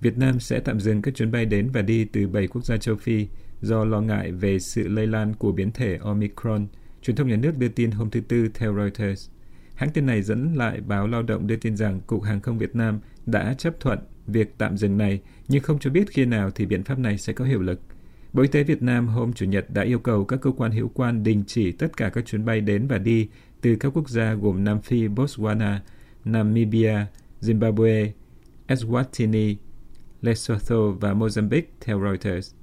Việt Nam sẽ tạm dừng các chuyến bay đến và đi từ 7 quốc gia châu Phi do lo ngại về sự lây lan của biến thể Omicron, truyền thông nhà nước đưa tin hôm thứ Tư theo Reuters. Hãng tin này dẫn lại báo Lao động đưa tin rằng Cục Hàng không Việt Nam đã chấp thuận việc tạm dừng này, nhưng không cho biết khi nào thì biện pháp này sẽ có hiệu lực. Bộ Y tế Việt Nam hôm Chủ nhật đã yêu cầu các cơ quan hữu quan đình chỉ tất cả các chuyến bay đến và đi từ các quốc gia gồm Nam Phi, Botswana, Namibia, Zimbabwe, Eswatini, Lesotho và Mozambique theo Reuters.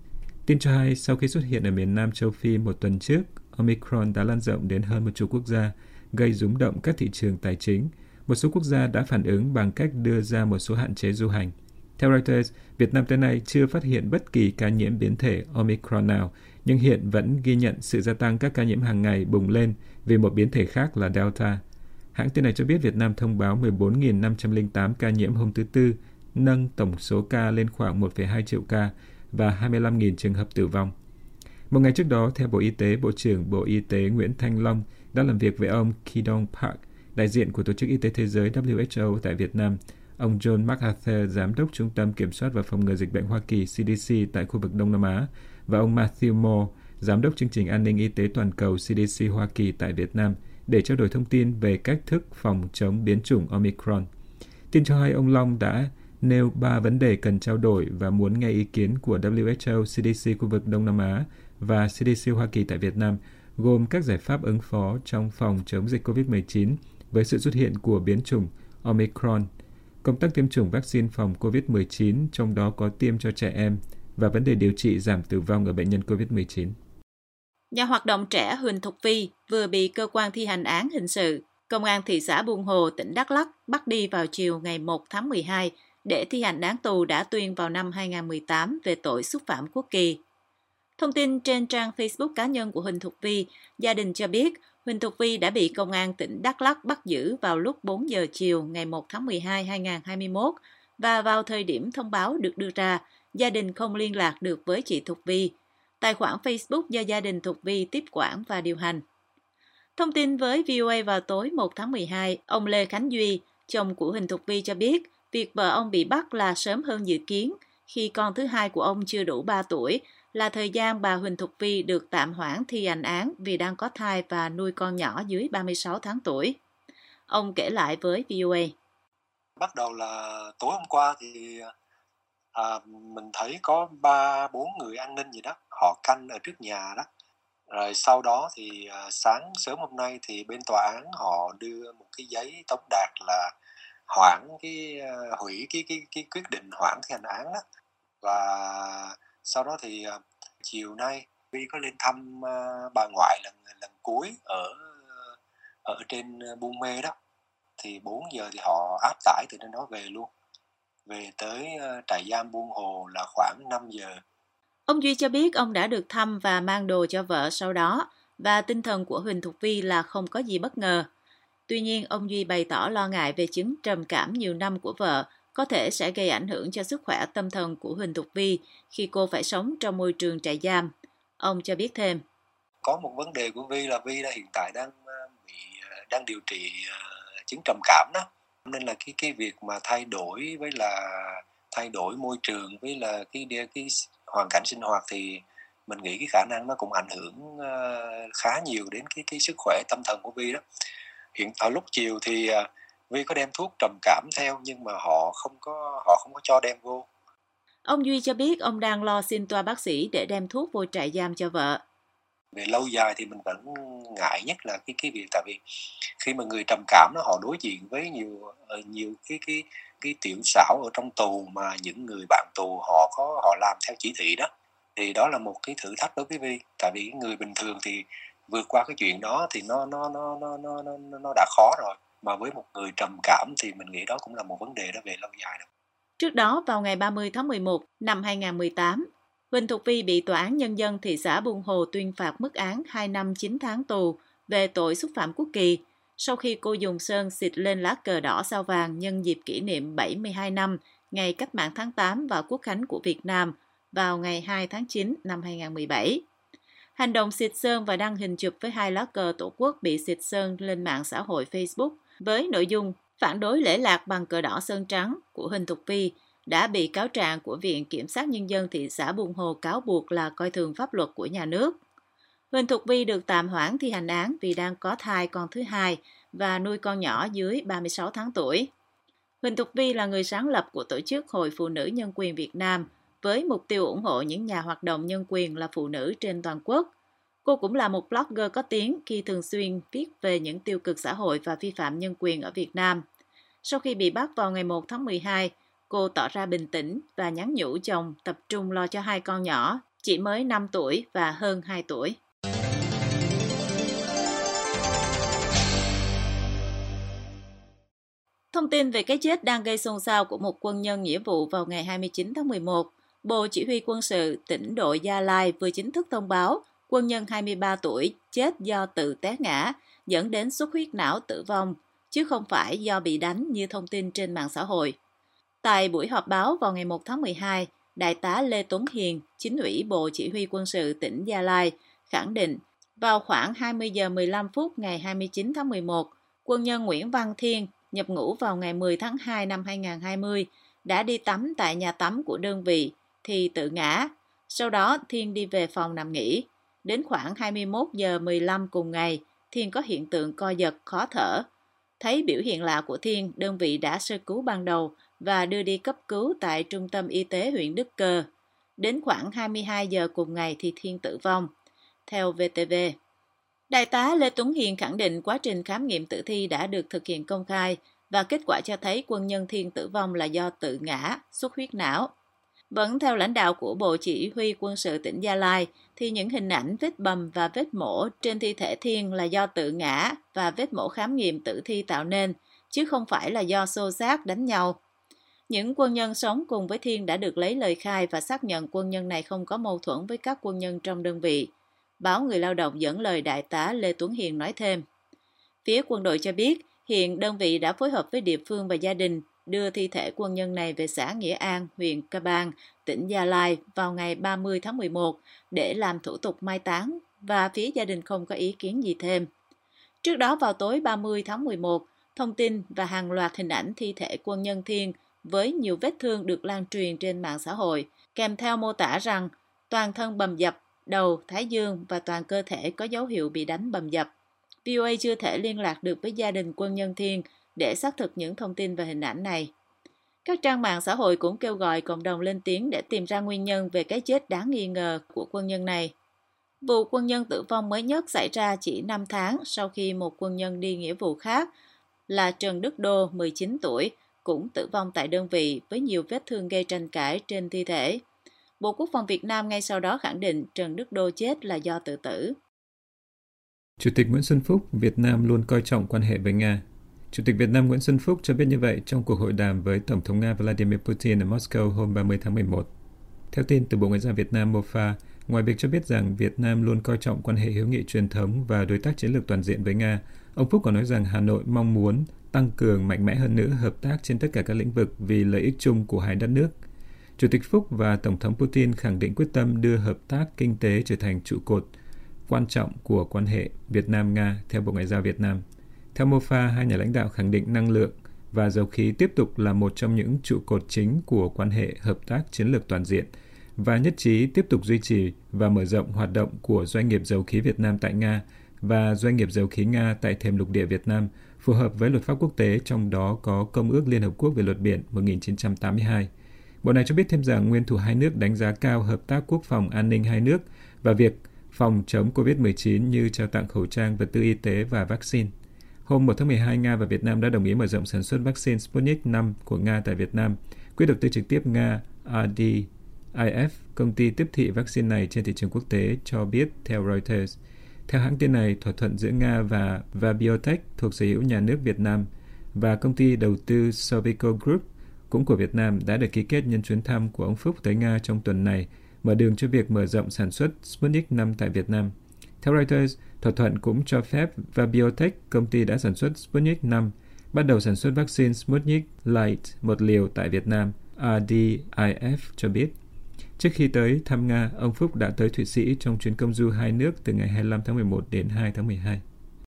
Tin cho hay, sau khi xuất hiện ở miền Nam châu Phi một tuần trước, Omicron đã lan rộng đến hơn một chục quốc gia, gây rúng động các thị trường tài chính. Một số quốc gia đã phản ứng bằng cách đưa ra một số hạn chế du hành. Theo Reuters, Việt Nam tới nay chưa phát hiện bất kỳ ca nhiễm biến thể Omicron nào, nhưng hiện vẫn ghi nhận sự gia tăng các ca nhiễm hàng ngày bùng lên vì một biến thể khác là Delta. Hãng tin này cho biết Việt Nam thông báo 14.508 ca nhiễm hôm thứ Tư, nâng tổng số ca lên khoảng 1,2 triệu ca và 25.000 trường hợp tử vong. Một ngày trước đó, theo Bộ Y tế, Bộ trưởng Bộ Y tế Nguyễn Thanh Long đã làm việc với ông Kidong Park, đại diện của Tổ chức Y tế Thế giới WHO tại Việt Nam, ông John MacArthur, giám đốc Trung tâm Kiểm soát và Phòng ngừa Dịch bệnh Hoa Kỳ CDC tại khu vực Đông Nam Á, và ông Matthew Moore, giám đốc chương trình an ninh y tế toàn cầu CDC Hoa Kỳ tại Việt Nam, để trao đổi thông tin về cách thức phòng chống biến chủng Omicron. Tin cho hay ông Long đã nêu ba vấn đề cần trao đổi và muốn nghe ý kiến của WHO, CDC khu vực Đông Nam Á và CDC Hoa Kỳ tại Việt Nam, gồm các giải pháp ứng phó trong phòng chống dịch COVID-19 với sự xuất hiện của biến chủng Omicron, công tác tiêm chủng vaccine phòng COVID-19, trong đó có tiêm cho trẻ em, và vấn đề điều trị giảm tử vong ở bệnh nhân COVID-19. Nhà hoạt động trẻ Huỳnh Thục Vi vừa bị cơ quan thi hành án hình sự, Công an thị xã Buôn Hồ, tỉnh Đắk Lắk bắt đi vào chiều ngày 1 tháng 12 để thi hành án tù đã tuyên vào năm 2018 về tội xúc phạm quốc kỳ. Thông tin trên trang Facebook cá nhân của Huỳnh Thục Vi, gia đình cho biết Huỳnh Thục Vi đã bị Công an tỉnh Đắk Lắk bắt giữ vào lúc 4 giờ chiều ngày 1 tháng 12 2021 và vào thời điểm thông báo được đưa ra, gia đình không liên lạc được với chị Thục Vi. Tài khoản Facebook do gia đình Thục Vi tiếp quản và điều hành. Thông tin với VOA vào tối 1 tháng 12, ông Lê Khánh Duy, chồng của Huỳnh Thục Vi cho biết việc vợ ông bị bắt là sớm hơn dự kiến khi con thứ hai của ông chưa đủ 3 tuổi là thời gian bà Huỳnh Thục Vi được tạm hoãn thi hành án vì đang có thai và nuôi con nhỏ dưới 36 tháng tuổi. Ông kể lại với VOA. Bắt đầu là tối hôm qua thì à, mình thấy có ba bốn người an ninh gì đó, họ canh ở trước nhà đó. Rồi sau đó thì à, sáng sớm hôm nay thì bên tòa án họ đưa một cái giấy tống đạt là hoãn cái ờ, hủy cái cái cái quyết định hoãn thi hành án đó. và sau đó thì ờ, chiều nay Vi có lên thăm ờ, bà ngoại lần lần cuối ở ở trên Buôn Mê đó thì 4 giờ thì họ áp tải từ trên đó về luôn về tới trại giam Buôn Hồ là khoảng 5 giờ Ông Duy cho biết ông đã được thăm và mang đồ cho vợ sau đó, và tinh thần của Huỳnh Thục Vi là không có gì bất ngờ. Tuy nhiên, ông Duy bày tỏ lo ngại về chứng trầm cảm nhiều năm của vợ có thể sẽ gây ảnh hưởng cho sức khỏe tâm thần của Huỳnh Thục Vi khi cô phải sống trong môi trường trại giam. Ông cho biết thêm. Có một vấn đề của Vi là Vi đã hiện tại đang ờ, bị ờ, đang điều trị ờ, chứng trầm cảm đó. Nên là cái cái việc mà thay đổi với là thay đổi môi trường với là cái cái, cái hoàn cảnh sinh hoạt thì mình nghĩ cái khả năng nó cũng ảnh hưởng khá nhiều đến cái cái sức khỏe tâm thần của Vi đó hiện ở lúc chiều thì à, Vi có đem thuốc trầm cảm theo nhưng mà họ không có họ không có cho đem vô. Ông Duy cho biết ông đang lo xin toa bác sĩ để đem thuốc vô trại giam cho vợ. Về lâu dài thì mình vẫn ngại nhất là cái cái việc tại vì khi mà người trầm cảm nó họ đối diện với nhiều ờ, nhiều cái cái cái tiểu xảo ở trong tù mà những người bạn tù họ có họ làm theo chỉ thị đó thì đó là một cái thử thách đối với Vi tại vì người bình thường thì vượt qua cái chuyện đó thì nó nó nó nó nó nó, nó đã khó rồi mà với một người trầm cảm thì mình nghĩ đó cũng là một vấn đề đó về lâu dài đâu. Trước đó vào ngày 30 tháng 11 năm 2018, Huỳnh Thục Vi bị Tòa án Nhân dân thị xã Buôn Hồ tuyên phạt mức án 2 năm 9 tháng tù về tội xúc phạm quốc kỳ sau khi cô dùng sơn xịt lên lá cờ đỏ sao vàng nhân dịp kỷ niệm 72 năm ngày cách mạng tháng 8 và quốc khánh của Việt Nam vào ngày 2 tháng 9 năm 2017. Hành động xịt sơn và đăng hình chụp với hai lá cờ tổ quốc bị xịt sơn lên mạng xã hội Facebook với nội dung phản đối lễ lạc bằng cờ đỏ sơn trắng của Huỳnh Thục Vi đã bị cáo trạng của Viện Kiểm sát Nhân dân thị xã Buôn Hồ cáo buộc là coi thường pháp luật của nhà nước. Huỳnh Thục Vi được tạm hoãn thi hành án vì đang có thai con thứ hai và nuôi con nhỏ dưới 36 tháng tuổi. Huỳnh Thục Vi là người sáng lập của tổ chức Hội Phụ nữ Nhân quyền Việt Nam với mục tiêu ủng hộ những nhà hoạt động nhân quyền là phụ nữ trên toàn quốc. Cô cũng là một blogger có tiếng khi thường xuyên viết về những tiêu cực xã hội và vi phạm nhân quyền ở Việt Nam. Sau khi bị bắt vào ngày 1 tháng 12, cô tỏ ra bình tĩnh và nhắn nhủ chồng tập trung lo cho hai con nhỏ, chỉ mới 5 tuổi và hơn 2 tuổi. Thông tin về cái chết đang gây xôn xao của một quân nhân nghĩa vụ vào ngày 29 tháng 11, Bộ Chỉ huy quân sự tỉnh đội Gia Lai vừa chính thức thông báo quân nhân 23 tuổi chết do tự té ngã, dẫn đến xuất huyết não tử vong, chứ không phải do bị đánh như thông tin trên mạng xã hội. Tại buổi họp báo vào ngày 1 tháng 12, Đại tá Lê Tuấn Hiền, chính ủy Bộ Chỉ huy quân sự tỉnh Gia Lai, khẳng định vào khoảng 20 giờ 15 phút ngày 29 tháng 11, quân nhân Nguyễn Văn Thiên nhập ngũ vào ngày 10 tháng 2 năm 2020 đã đi tắm tại nhà tắm của đơn vị thì tự ngã. Sau đó Thiên đi về phòng nằm nghỉ. Đến khoảng 21 giờ 15 cùng ngày, Thiên có hiện tượng co giật, khó thở. Thấy biểu hiện lạ của Thiên, đơn vị đã sơ cứu ban đầu và đưa đi cấp cứu tại trung tâm y tế huyện Đức Cơ. Đến khoảng 22 giờ cùng ngày thì Thiên tử vong. Theo VTV, Đại tá Lê Tuấn Hiền khẳng định quá trình khám nghiệm tử thi đã được thực hiện công khai và kết quả cho thấy quân nhân Thiên tử vong là do tự ngã, xuất huyết não. Vẫn theo lãnh đạo của Bộ Chỉ huy quân sự tỉnh Gia Lai, thì những hình ảnh vết bầm và vết mổ trên thi thể Thiên là do tự ngã và vết mổ khám nghiệm tử thi tạo nên, chứ không phải là do xô xát đánh nhau. Những quân nhân sống cùng với Thiên đã được lấy lời khai và xác nhận quân nhân này không có mâu thuẫn với các quân nhân trong đơn vị. Báo Người Lao động dẫn lời Đại tá Lê Tuấn Hiền nói thêm. Phía quân đội cho biết, hiện đơn vị đã phối hợp với địa phương và gia đình đưa thi thể quân nhân này về xã Nghĩa An, huyện Ca Bang, tỉnh Gia Lai vào ngày 30 tháng 11 để làm thủ tục mai táng và phía gia đình không có ý kiến gì thêm. Trước đó vào tối 30 tháng 11, thông tin và hàng loạt hình ảnh thi thể quân nhân thiên với nhiều vết thương được lan truyền trên mạng xã hội, kèm theo mô tả rằng toàn thân bầm dập, đầu, thái dương và toàn cơ thể có dấu hiệu bị đánh bầm dập. VOA chưa thể liên lạc được với gia đình quân nhân thiên để xác thực những thông tin và hình ảnh này. Các trang mạng xã hội cũng kêu gọi cộng đồng lên tiếng để tìm ra nguyên nhân về cái chết đáng nghi ngờ của quân nhân này. Vụ quân nhân tử vong mới nhất xảy ra chỉ 5 tháng sau khi một quân nhân đi nghĩa vụ khác là Trần Đức Đô, 19 tuổi, cũng tử vong tại đơn vị với nhiều vết thương gây tranh cãi trên thi thể. Bộ Quốc phòng Việt Nam ngay sau đó khẳng định Trần Đức Đô chết là do tự tử. Chủ tịch Nguyễn Xuân Phúc, Việt Nam luôn coi trọng quan hệ với Nga. Chủ tịch Việt Nam Nguyễn Xuân Phúc cho biết như vậy trong cuộc hội đàm với Tổng thống Nga Vladimir Putin ở Moscow hôm 30 tháng 11. Theo tin từ Bộ Ngoại giao Việt Nam MOFA, ngoài việc cho biết rằng Việt Nam luôn coi trọng quan hệ hữu nghị truyền thống và đối tác chiến lược toàn diện với Nga, ông Phúc còn nói rằng Hà Nội mong muốn tăng cường mạnh mẽ hơn nữa hợp tác trên tất cả các lĩnh vực vì lợi ích chung của hai đất nước. Chủ tịch Phúc và Tổng thống Putin khẳng định quyết tâm đưa hợp tác kinh tế trở thành trụ cột quan trọng của quan hệ Việt Nam-Nga theo Bộ Ngoại giao Việt Nam. Theo MOFA, hai nhà lãnh đạo khẳng định năng lượng và dầu khí tiếp tục là một trong những trụ cột chính của quan hệ hợp tác chiến lược toàn diện và nhất trí tiếp tục duy trì và mở rộng hoạt động của doanh nghiệp dầu khí Việt Nam tại Nga và doanh nghiệp dầu khí Nga tại thềm lục địa Việt Nam phù hợp với luật pháp quốc tế, trong đó có Công ước Liên Hợp Quốc về luật biển 1982. Bộ này cho biết thêm rằng nguyên thủ hai nước đánh giá cao hợp tác quốc phòng an ninh hai nước và việc phòng chống COVID-19 như trao tặng khẩu trang, vật tư y tế và vaccine. Hôm 1 tháng 12, Nga và Việt Nam đã đồng ý mở rộng sản xuất vaccine Sputnik 5 của Nga tại Việt Nam. Quỹ đầu tư trực tiếp Nga RDIF, công ty tiếp thị vaccine này trên thị trường quốc tế, cho biết theo Reuters. Theo hãng tin này, thỏa thuận giữa Nga và Vabiotech thuộc sở hữu nhà nước Việt Nam và công ty đầu tư Sovico Group cũng của Việt Nam đã được ký kết nhân chuyến thăm của ông Phúc tới Nga trong tuần này, mở đường cho việc mở rộng sản xuất Sputnik 5 tại Việt Nam. Theo Reuters, thỏa thuận cũng cho phép Vabiotech, công ty đã sản xuất Sputnik 5, bắt đầu sản xuất vaccine Sputnik Light một liều tại Việt Nam, RDIF cho biết. Trước khi tới thăm Nga, ông Phúc đã tới Thụy Sĩ trong chuyến công du hai nước từ ngày 25 tháng 11 đến 2 tháng 12.